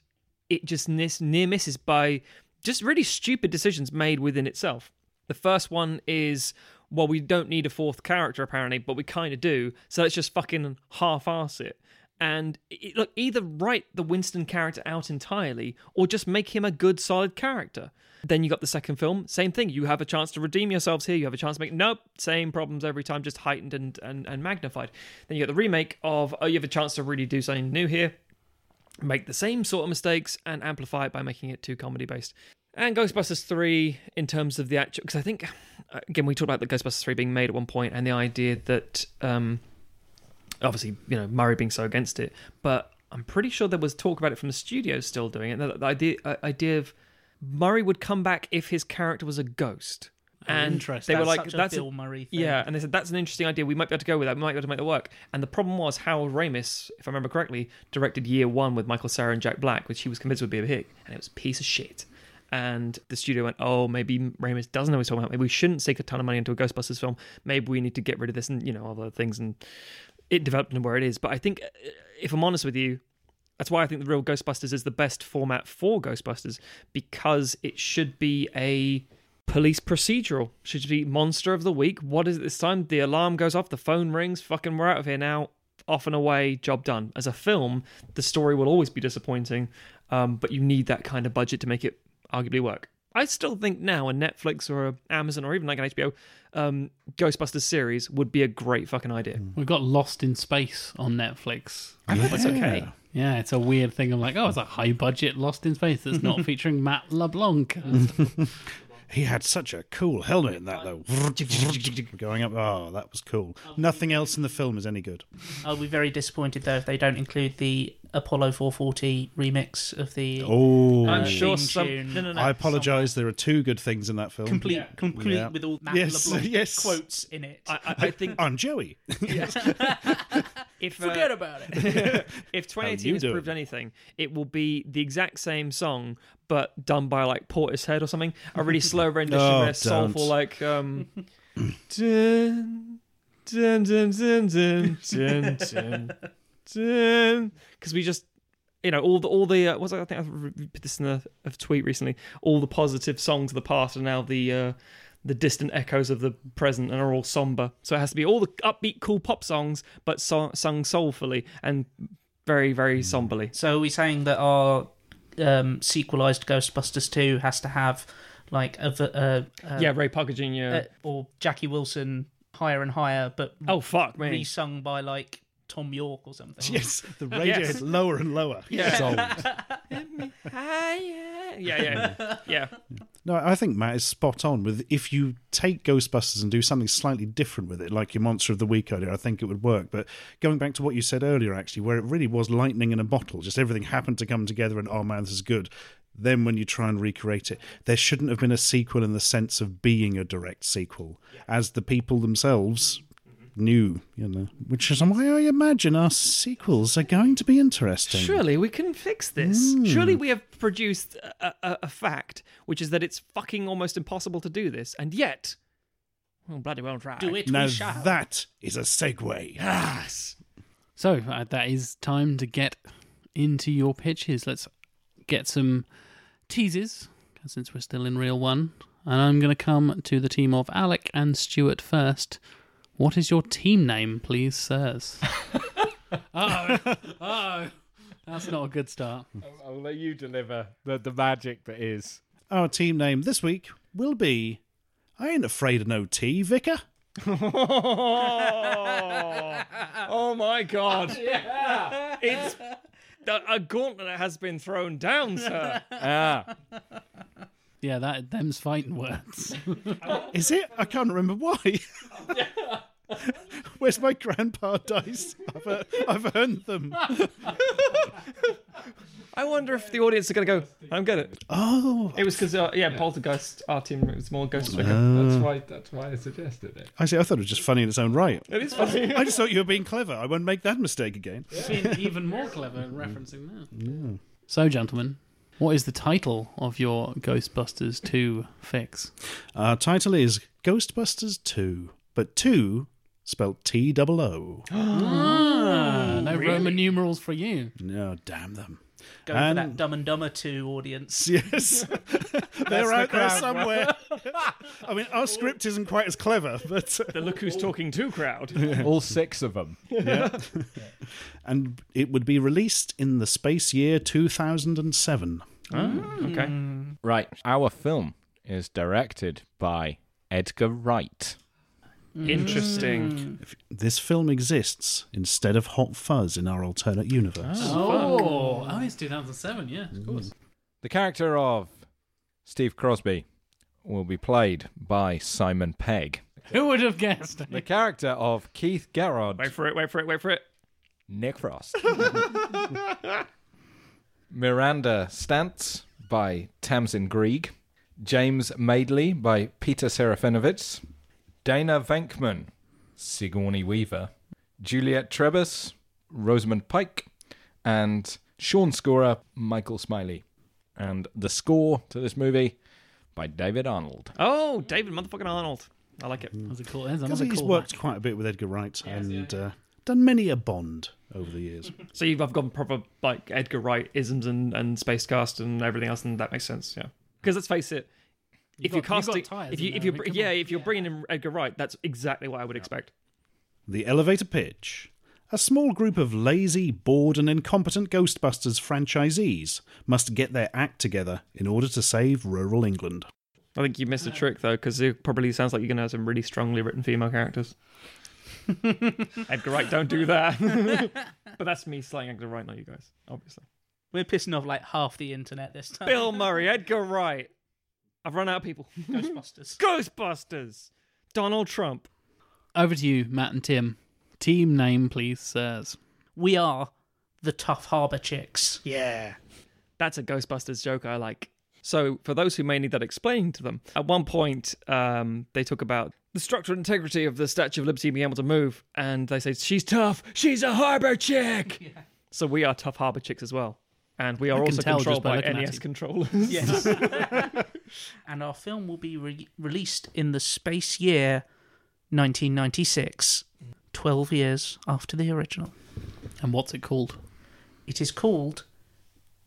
it just nis- near misses by just really stupid decisions made within itself. The first one is, well, we don't need a fourth character apparently, but we kind of do, so let's just fucking half-ass it. And it, look, either write the Winston character out entirely, or just make him a good, solid character. Then you got the second film, same thing. You have a chance to redeem yourselves here. You have a chance to make nope, same problems every time, just heightened and and, and magnified. Then you get the remake of oh, you have a chance to really do something new here make the same sort of mistakes and amplify it by making it too comedy based. And Ghostbusters 3, in terms of the actual, because I think, again, we talked about the Ghostbusters 3 being made at one point and the idea that um, obviously, you know, Murray being so against it, but I'm pretty sure there was talk about it from the studio still doing it. The, the idea uh, idea of Murray would come back if his character was a ghost. And interesting. they were That's like, such a "That's a- Bill Murray thing. yeah," and they said that's an interesting idea. We might be able to go with that. We might be able to make that work. And the problem was Harold Ramis, if I remember correctly, directed Year One with Michael Cera and Jack Black, which he was convinced would be a hit, and it was a piece of shit. And the studio went, "Oh, maybe Ramis doesn't know what he's talking about. Maybe we shouldn't sink a ton of money into a Ghostbusters film. Maybe we need to get rid of this and you know other things." And it developed into where it is. But I think, uh, if I'm honest with you, that's why I think the real Ghostbusters is the best format for Ghostbusters because it should be a police procedural. Should be monster of the week. What is it this time? The alarm goes off, the phone rings, fucking we're out of here now. Off and away, job done. As a film, the story will always be disappointing, um, but you need that kind of budget to make it arguably work. I still think now a Netflix or a Amazon or even like an HBO um, Ghostbusters series would be a great fucking idea. We've got Lost in Space on Netflix. It's okay. Yeah, it's a weird thing. I'm like, oh, it's a high budget Lost in Space that's not featuring Matt LeBlanc. He had such a cool helmet in that, though. Going up. Oh, that was cool. Nothing else in the film is any good. I'll be very disappointed though if they don't include the Apollo 440 remix of the Oh, I'm Uh, sure some. No, no, no. I apologise. There are two good things in that film. complete, complete Yeah. with all Matt Yes, LeBlanc yes. quotes in it. I, I, I think I'm Joey. if uh, Forget about it. if 2018 has doing? proved anything, it will be the exact same song, but done by like Portishead or something. A really slow rendition, Oh, where soulful, like um, dun, dun, dun, dun, dun, dun, dun, dun. Because we just, you know, all the all the uh, what's I think I've put this in a, a tweet recently. All the positive songs of the past are now the. Uh, the distant echoes of the present and are all somber. So it has to be all the upbeat, cool pop songs, but so- sung soulfully and very, very somberly. so are we saying that our um, sequelized Ghostbusters 2 has to have like a, v- uh, uh, yeah, Ray Parker Jr. uh, or Jackie Wilson higher and higher, but oh fuck me! re-sung by like Thom Yorke or something. yes, the radio Yes. is lower and lower. Yeah. Sold. yeah, yeah, mm. yeah. No, I think Matt is spot on with if you take Ghostbusters and do something slightly different with it, like your Monster of the Week idea, I think it would work. But going back to what you said earlier, actually, where it really was lightning in a bottle, just everything happened to come together and, oh man, this is good. Then when you try and recreate it, there shouldn't have been a sequel in the sense of being a direct sequel, as the people themselves knew, you know, which is why I imagine our sequels are going to be interesting. Surely we can fix this. Surely we have produced a, a, a fact, which is that it's fucking almost impossible to do this, and yet, well, bloody well try. Do it, Now we shall. that is a segue. Yes. So uh, that is time to get into your pitches. Let's get some teases since we're still in real one. And I'm going to come to the team of Alec and Stuart first. What is your team name, please, sirs? oh, oh, that's not a good start. I'll, I'll let you deliver the, the magic that is. Our team name this week will be I ain't afraid of no tea, Vicar. oh my god. Yeah. It's a, a gauntlet has been thrown down, sir. Ah, Yeah, that them's fighting words. Is it? I can't remember why. Where's my grandpa dice? I've, uh, I've earned them. I wonder if the audience are going to go, I don't get it. Oh, It was because, uh, yeah, Poltergeist, our team was more Ghost Stricken. Uh. that's why. That's why I suggested it. I see. I thought it was just funny in its own right. It is funny. I just thought you were being clever. I won't make that mistake again. Being even more clever in referencing that. So, gentlemen, what is the title of your Ghostbusters 2 fix? Our title is Ghostbusters 2, but 2 spelt T double O. Ah, no Roman numerals for you. No, damn them. Go for that Dumb and Dumber 2 audience. Yes. They're out there somewhere. I mean, our script isn't quite as clever, but. the look who's talking to crowd. All six of them. and it would be released in the space year 2007. Ah, hmm. okay. Right. Our film is directed by Edgar Wright. Hmm. Interesting. This film exists instead of Hot Fuzz in our alternate universe. Oh, oh, Oh, it's 2007, yeah, of course. Mm. The character of Steve Crosby will be played by Simon Pegg. Who would have guessed? The character of Keith Garrod Wait for it, wait for it, wait for it. Nick Frost. Miranda Stantz by Tamsin Greig. James Madeley by Peter Serafinowicz. Dana Venkman, Sigourney Weaver. Juliet Trebas, Rosamund Pike. And Sean Scorer, Michael Smiley. And the score to this movie by David Arnold. Oh, David motherfucking Arnold. I like it. That's a cool. That's Because another he's cool worked match. quite a bit with Edgar Wright and uh, done many a Bond over the years. So you've I've gone proper like Edgar Wright isms and and space cast and everything else, and that makes sense. Yeah, because let's face it, You've if you're got- you've got casting, ties if in you if there, you I mean, come yeah, on. if you're bringing in Edgar Wright, that's exactly what I would expect. The elevator pitch. A small group of lazy, bored, and incompetent Ghostbusters franchisees must get their act together in order to save rural England. I think you missed a trick though, because it probably sounds like you're going to have some really strongly written female characters. Edgar Wright, don't do that. but that's me slaying Edgar Wright, not you guys, obviously. We're pissing off like half the internet this time. Bill Murray, Edgar Wright. I've run out of people. Ghostbusters. Ghostbusters. Donald Trump. Over to you, Matt and Tim. Team name, please, sirs. We are the Tough Harbor Chicks. Yeah. That's a Ghostbusters joke I like. So, for those who may need that explained to them, at one point um, they talk about the structural integrity of the Statue of Liberty being able to move, and they say, She's tough, she's a harbor chick. So, we are tough harbor chicks as well. And we are also controlled by by NES controllers. Yes. and our film will be re- released in the space year 1996, 12 years after the original. And what's it called? It is called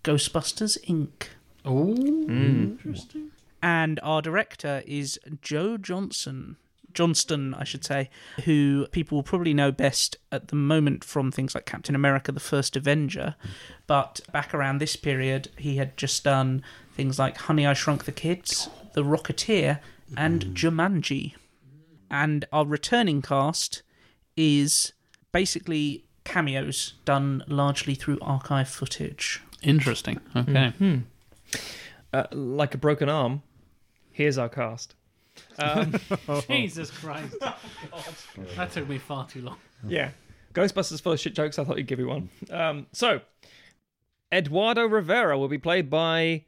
Ghostbusters Inc. Oh, Hmm. interesting. and our director is Joe Johnson. Johnston, I should say, who people will probably know best at the moment from things like Captain America: The First Avenger, but back around this period, he had just done things like Honey, I Shrunk the Kids, The Rocketeer, and Jumanji. And our returning cast is basically cameos done largely through archive footage. Interesting. Okay. Hmm. Uh, like a broken arm, here's our cast. Um, Jesus Christ. that took me far too long. Yeah. Ghostbusters full of shit jokes. I thought you'd give you one. Um, so, Eduardo Rivera will be played by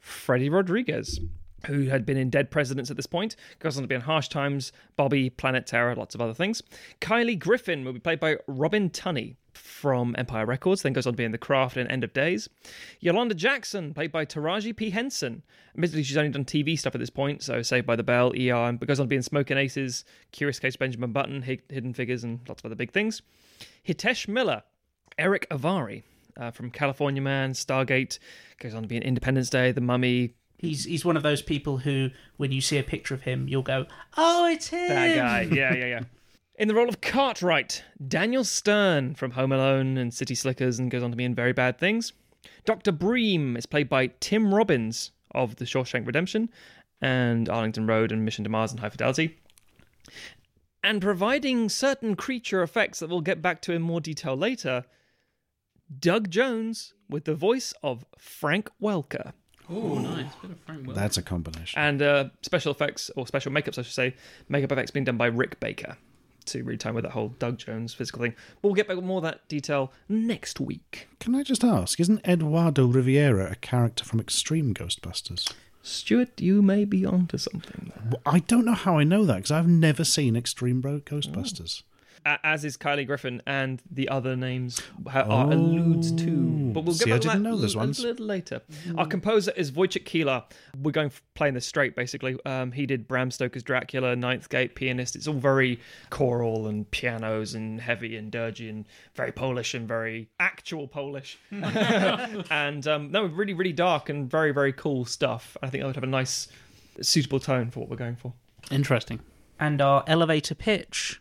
Freddy Rodriguez, who had been in Dead Presidents at this point, goes on to be in Harsh Times, Bobby, Planet Terror, lots of other things. Kylie Griffin will be played by Robin Tunney from Empire Records, then goes on to be in The Craft and End of Days. Yolanda Jackson, played by Taraji P. Henson. Admittedly, she's only done TV stuff at this point, so Saved by the Bell, ER, but goes on to be in Smoking Aces, Curious Case Benjamin Button, Hidden Figures, and lots of other big things. Hitesh Miller, Erick Avari uh, from California Man, Stargate, goes on to be in Independence Day, The Mummy, He's he's one of those people who, when you see a picture of him, you'll go, "Oh, it's him." that guy. Yeah, yeah, yeah. In the role of Cartwright, Daniel Stern from Home Alone and City Slickers, and goes on to be in Very Bad Things. Dr. Bream is played by Tim Robbins of The Shawshank Redemption and Arlington Road and Mission to Mars and High Fidelity. And providing certain creature effects that we'll get back to in more detail later, Doug Jones with the voice of Frank Welker. Oh, nice. Bit of Welker. That's a combination. And uh, special effects, or special makeups, I should say, makeup effects being done by Rick Baker to really time with that whole Doug Jones physical thing. But we'll get back with more of that detail next week. Can I just ask, isn't Eduardo Riviera a character from Extreme Ghostbusters? Stuart, you may be onto something there. Well, I don't know how I know that because I've never seen Extreme Bro- Ghostbusters. A- As is Kylie Griffin and the other names ha- are alludes to. But we'll get See, I back to didn't that know those a little later. Our composer is Wojciech Kilar. We're going f- playing this straight, basically. Um, he did Bram Stoker's Dracula, Ninth Gate, Pianist. It's all very choral and pianos and heavy and dirgy and very Polish and very actual Polish. and um, no, really, really dark and very, very cool stuff. I think that would have a nice, suitable tone for what we're going for. Interesting. and our elevator pitch.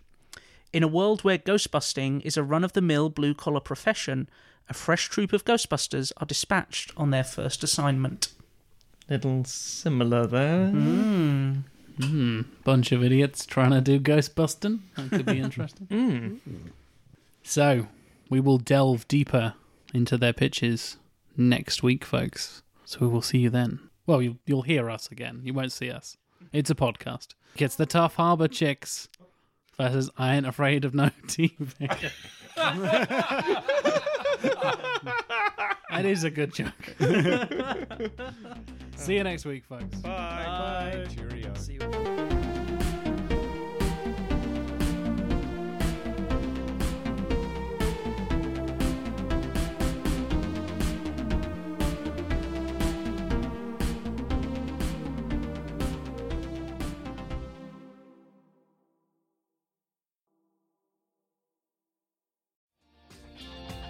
In a world where ghostbusting is a run of the mill blue collar profession, a fresh troop of Ghostbusters are dispatched on their first assignment. Little similar there. Hmm. Bunch of idiots trying to do ghost busting. That could be interesting. Mm. So, we will delve deeper into their pitches next week, folks. So we will see you then. Well, you'll, you'll hear us again. You won't see us. It's a podcast. It's the Tough Harbor Chicks. Versus I Ain't Afraid of No TV. that is a good joke. See you next week, folks. Bye. Cheerio. See you.